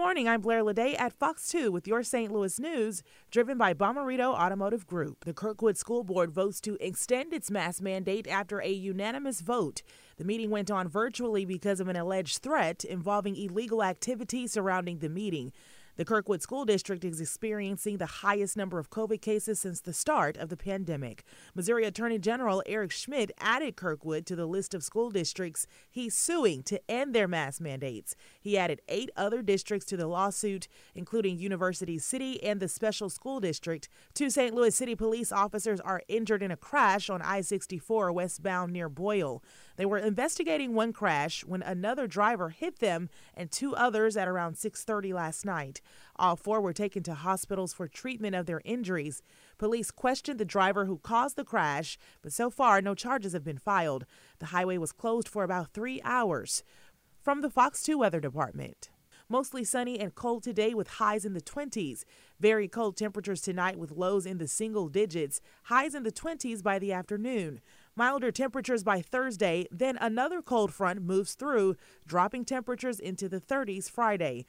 Morning. I'm Blair Lede at Fox 2 with your St. Louis news, driven by Bomarito Automotive Group. The Kirkwood School Board votes to extend its mask mandate after a unanimous vote. The meeting went on virtually because of an alleged threat involving illegal activity surrounding the meeting. The Kirkwood School District is experiencing the highest number of COVID cases since the start of the pandemic. Missouri Attorney General Eric Schmitt added Kirkwood to the list of school districts he's suing to end their mask mandates. He added eight other districts to the lawsuit, including University City and the Special School District. Two St. Louis City police officers are injured in a crash on I 64 westbound near Boyle. They were investigating one crash when another driver hit them and two others at around 6:30 last night. All four were taken to hospitals for treatment of their injuries. Police questioned the driver who caused the crash, but so far no charges have been filed. The highway was closed for about 3 hours. From the Fox 2 Weather Department. Mostly sunny and cold today with highs in the 20s. Very cold temperatures tonight with lows in the single digits, highs in the 20s by the afternoon. Milder temperatures by Thursday, then another cold front moves through, dropping temperatures into the 30s Friday.